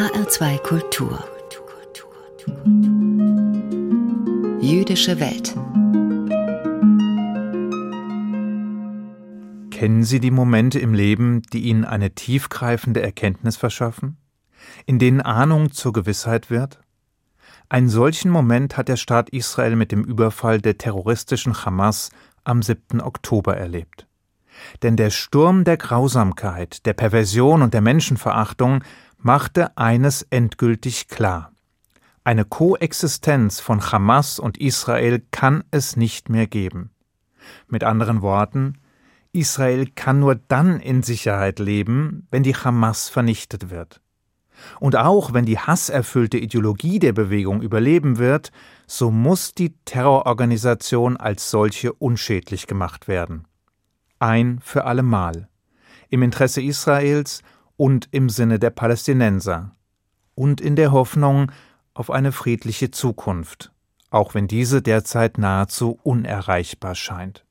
HR2 Kultur Jüdische Welt Kennen Sie die Momente im Leben, die Ihnen eine tiefgreifende Erkenntnis verschaffen? In denen Ahnung zur Gewissheit wird? Einen solchen Moment hat der Staat Israel mit dem Überfall der terroristischen Hamas am 7. Oktober erlebt. Denn der Sturm der Grausamkeit, der Perversion und der Menschenverachtung machte eines endgültig klar. Eine Koexistenz von Hamas und Israel kann es nicht mehr geben. Mit anderen Worten, Israel kann nur dann in Sicherheit leben, wenn die Hamas vernichtet wird. Und auch wenn die hasserfüllte Ideologie der Bewegung überleben wird, so muss die Terrororganisation als solche unschädlich gemacht werden. Ein für allemal. Im Interesse Israels und im Sinne der Palästinenser. Und in der Hoffnung auf eine friedliche Zukunft, auch wenn diese derzeit nahezu unerreichbar scheint.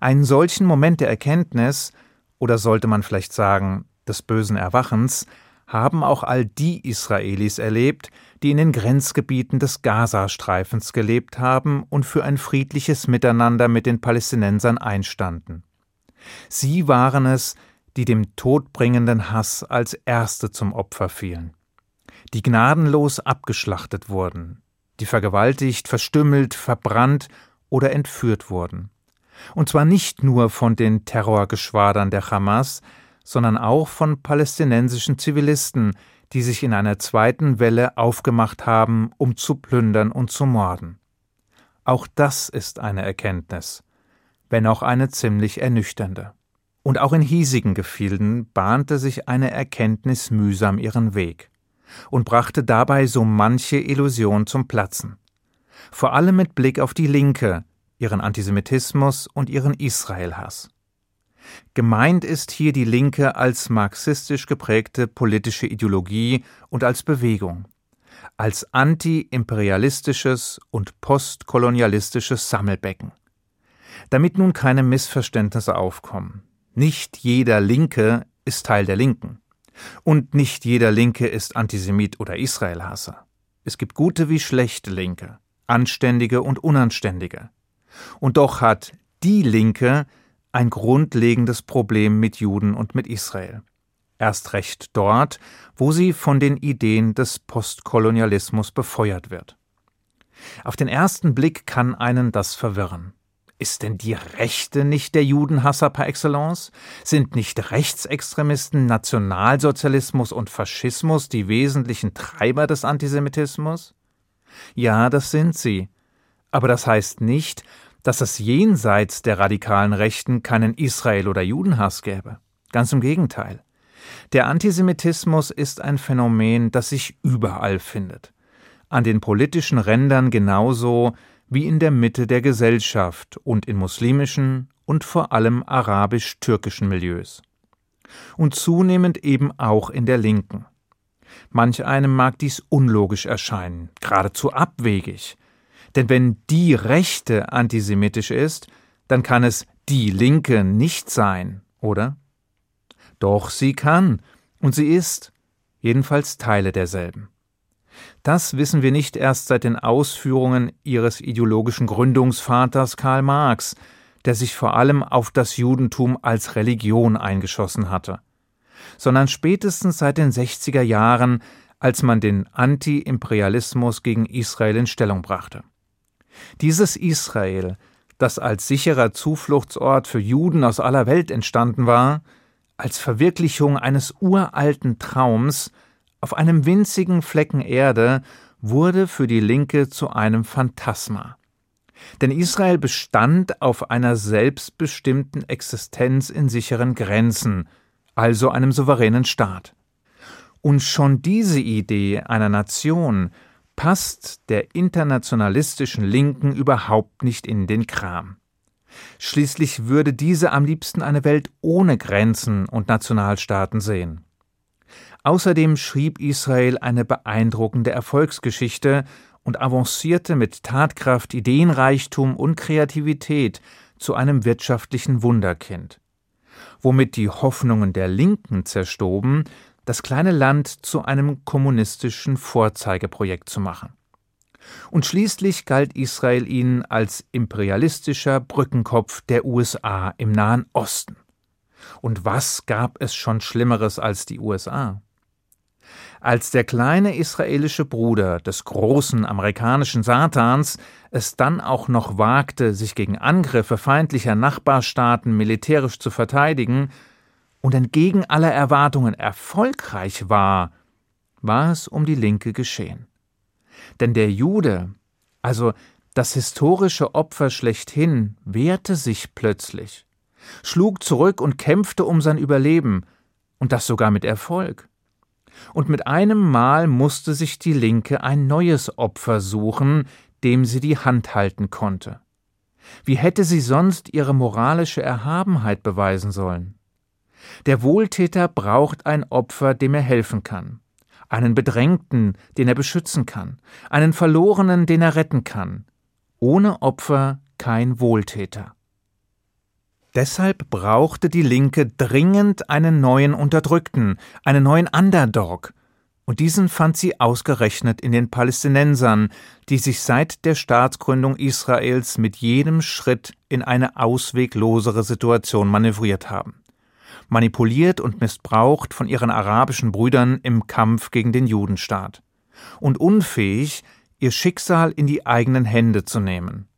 Einen solchen Moment der Erkenntnis, oder sollte man vielleicht sagen, des bösen Erwachens, haben auch all die Israelis erlebt, die in den Grenzgebieten des Gazastreifens gelebt haben und für ein friedliches Miteinander mit den Palästinensern einstanden. Sie waren es, die dem todbringenden Hass als Erste zum Opfer fielen, die gnadenlos abgeschlachtet wurden, die vergewaltigt, verstümmelt, verbrannt oder entführt wurden. Und zwar nicht nur von den Terrorgeschwadern der Hamas, sondern auch von palästinensischen Zivilisten, die sich in einer zweiten Welle aufgemacht haben, um zu plündern und zu morden. Auch das ist eine Erkenntnis, wenn auch eine ziemlich ernüchternde. Und auch in hiesigen Gefilden bahnte sich eine Erkenntnis mühsam ihren Weg und brachte dabei so manche Illusion zum Platzen. Vor allem mit Blick auf die Linke, ihren Antisemitismus und ihren Israelhass. Gemeint ist hier die Linke als marxistisch geprägte politische Ideologie und als Bewegung, als anti-imperialistisches und postkolonialistisches Sammelbecken. Damit nun keine Missverständnisse aufkommen. Nicht jeder Linke ist Teil der Linken. Und nicht jeder Linke ist Antisemit oder Israelhasser. Es gibt gute wie schlechte Linke, anständige und unanständige. Und doch hat die Linke ein grundlegendes Problem mit Juden und mit Israel. Erst recht dort, wo sie von den Ideen des Postkolonialismus befeuert wird. Auf den ersten Blick kann einen das verwirren. Ist denn die Rechte nicht der Judenhasser par excellence? Sind nicht Rechtsextremisten, Nationalsozialismus und Faschismus die wesentlichen Treiber des Antisemitismus? Ja, das sind sie. Aber das heißt nicht, dass es jenseits der radikalen Rechten keinen Israel- oder Judenhass gäbe. Ganz im Gegenteil. Der Antisemitismus ist ein Phänomen, das sich überall findet. An den politischen Rändern genauso wie in der Mitte der Gesellschaft und in muslimischen und vor allem arabisch-türkischen Milieus. Und zunehmend eben auch in der Linken. Manch einem mag dies unlogisch erscheinen, geradezu abwegig, denn wenn die Rechte antisemitisch ist, dann kann es die Linke nicht sein, oder? Doch sie kann, und sie ist, jedenfalls Teile derselben. Das wissen wir nicht erst seit den Ausführungen ihres ideologischen Gründungsvaters Karl Marx, der sich vor allem auf das Judentum als Religion eingeschossen hatte, sondern spätestens seit den 60er Jahren, als man den Anti-Imperialismus gegen Israel in Stellung brachte. Dieses Israel, das als sicherer Zufluchtsort für Juden aus aller Welt entstanden war, als Verwirklichung eines uralten Traums auf einem winzigen Flecken Erde, wurde für die Linke zu einem Phantasma. Denn Israel bestand auf einer selbstbestimmten Existenz in sicheren Grenzen, also einem souveränen Staat. Und schon diese Idee einer Nation passt der internationalistischen Linken überhaupt nicht in den Kram. Schließlich würde diese am liebsten eine Welt ohne Grenzen und Nationalstaaten sehen. Außerdem schrieb Israel eine beeindruckende Erfolgsgeschichte und avancierte mit Tatkraft, Ideenreichtum und Kreativität zu einem wirtschaftlichen Wunderkind. Womit die Hoffnungen der Linken zerstoben, das kleine Land zu einem kommunistischen Vorzeigeprojekt zu machen. Und schließlich galt Israel ihnen als imperialistischer Brückenkopf der USA im Nahen Osten. Und was gab es schon Schlimmeres als die USA? Als der kleine israelische Bruder des großen amerikanischen Satans es dann auch noch wagte, sich gegen Angriffe feindlicher Nachbarstaaten militärisch zu verteidigen und entgegen aller Erwartungen erfolgreich war, war es um die Linke geschehen. Denn der Jude, also das historische Opfer schlechthin, wehrte sich plötzlich, schlug zurück und kämpfte um sein Überleben, und das sogar mit Erfolg. Und mit einem Mal musste sich die Linke ein neues Opfer suchen, dem sie die Hand halten konnte. Wie hätte sie sonst ihre moralische Erhabenheit beweisen sollen? Der Wohltäter braucht ein Opfer, dem er helfen kann, einen Bedrängten, den er beschützen kann, einen Verlorenen, den er retten kann. Ohne Opfer kein Wohltäter. Deshalb brauchte die Linke dringend einen neuen Unterdrückten, einen neuen Underdog, und diesen fand sie ausgerechnet in den Palästinensern, die sich seit der Staatsgründung Israels mit jedem Schritt in eine ausweglosere Situation manövriert haben. Manipuliert und missbraucht von ihren arabischen Brüdern im Kampf gegen den Judenstaat. Und unfähig, ihr Schicksal in die eigenen Hände zu nehmen.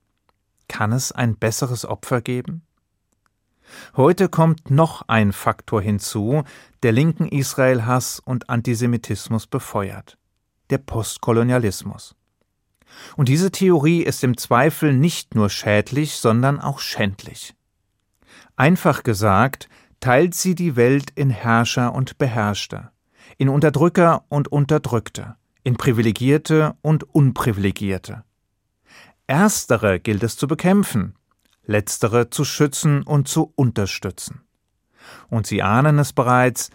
Kann es ein besseres Opfer geben? Heute kommt noch ein Faktor hinzu, der linken Israel-Hass und Antisemitismus befeuert. Der Postkolonialismus. Und diese Theorie ist im Zweifel nicht nur schädlich, sondern auch schändlich. Einfach gesagt, teilt sie die Welt in Herrscher und Beherrschte, in Unterdrücker und Unterdrückte, in Privilegierte und Unprivilegierte. Erstere gilt es zu bekämpfen, letztere zu schützen und zu unterstützen. Und Sie ahnen es bereits,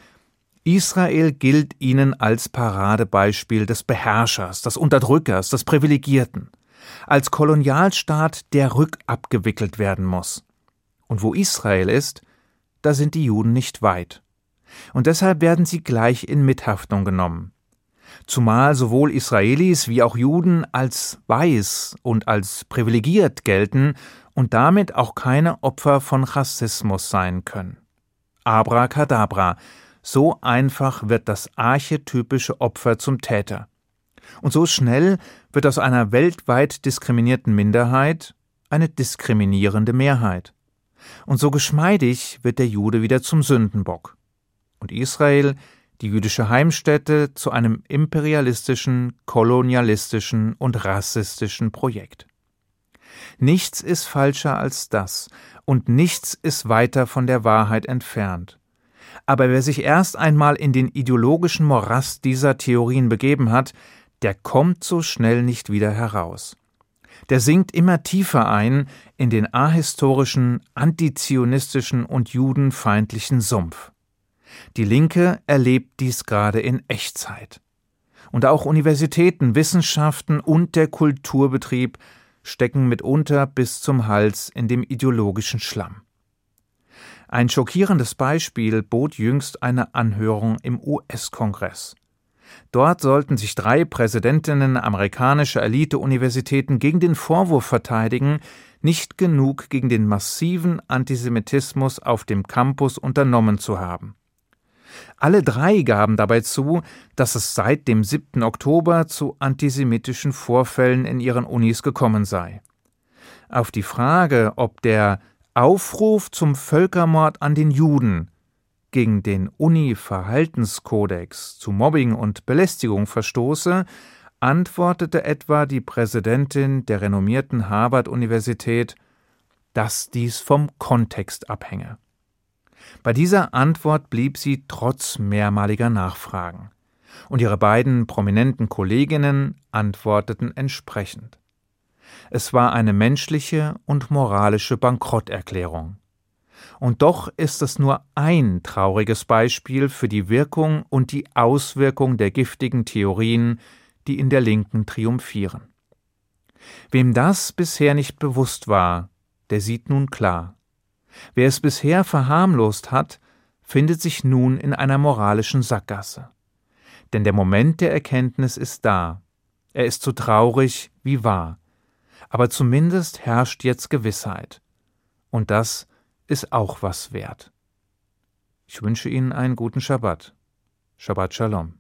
Israel gilt ihnen als Paradebeispiel des Beherrschers, des Unterdrückers, des Privilegierten, als Kolonialstaat, der rückabgewickelt werden muss. Und wo Israel ist, da sind die Juden nicht weit. Und deshalb werden sie gleich in Mithaftung genommen. Zumal sowohl Israelis wie auch Juden als weiß und als privilegiert gelten und damit auch keine Opfer von Rassismus sein können. Abracadabra, so einfach wird das archetypische Opfer zum Täter. Und so schnell wird aus einer weltweit diskriminierten Minderheit eine diskriminierende Mehrheit. Und so geschmeidig wird der Jude wieder zum Sündenbock. Und Israel, die jüdische Heimstätte, zu einem imperialistischen, kolonialistischen und rassistischen Projekt. Nichts ist falscher als das, und nichts ist weiter von der Wahrheit entfernt. Aber wer sich erst einmal in den ideologischen Morast dieser Theorien begeben hat, der kommt so schnell nicht wieder heraus. Der sinkt immer tiefer ein in den ahistorischen, antizionistischen und judenfeindlichen Sumpf. Die Linke erlebt dies gerade in Echtzeit. Und auch Universitäten, Wissenschaften und der Kulturbetrieb stecken mitunter bis zum Hals in dem ideologischen Schlamm. Ein schockierendes Beispiel bot jüngst eine Anhörung im US-Kongress. Dort sollten sich drei Präsidentinnen amerikanischer Elite-Universitäten gegen den Vorwurf verteidigen, nicht genug gegen den massiven Antisemitismus auf dem Campus unternommen zu haben. Alle drei gaben dabei zu, dass es seit dem 7. Oktober zu antisemitischen Vorfällen in ihren Unis gekommen sei. Auf die Frage, ob der Aufruf zum Völkermord an den Juden gegen den Uni-Verhaltenskodex zu Mobbing und Belästigung verstoße, antwortete etwa die Präsidentin der renommierten Harvard-Universität, dass dies vom Kontext abhänge. Bei dieser Antwort blieb sie trotz mehrmaliger Nachfragen. Und ihre beiden prominenten Kolleginnen antworteten entsprechend. Es war eine menschliche und moralische Bankrotterklärung. Und doch ist es nur ein trauriges Beispiel für die Wirkung und die Auswirkung der giftigen Theorien, die in der Linken triumphieren. Wem das bisher nicht bewusst war, der sieht nun klar. Wer es bisher verharmlost hat, findet sich nun in einer moralischen Sackgasse. Denn der Moment der Erkenntnis ist da. Er ist so traurig wie wahr. Aber zumindest herrscht jetzt Gewissheit. Und das ist auch was wert. Ich wünsche Ihnen einen guten Schabbat. Shabbat Shalom.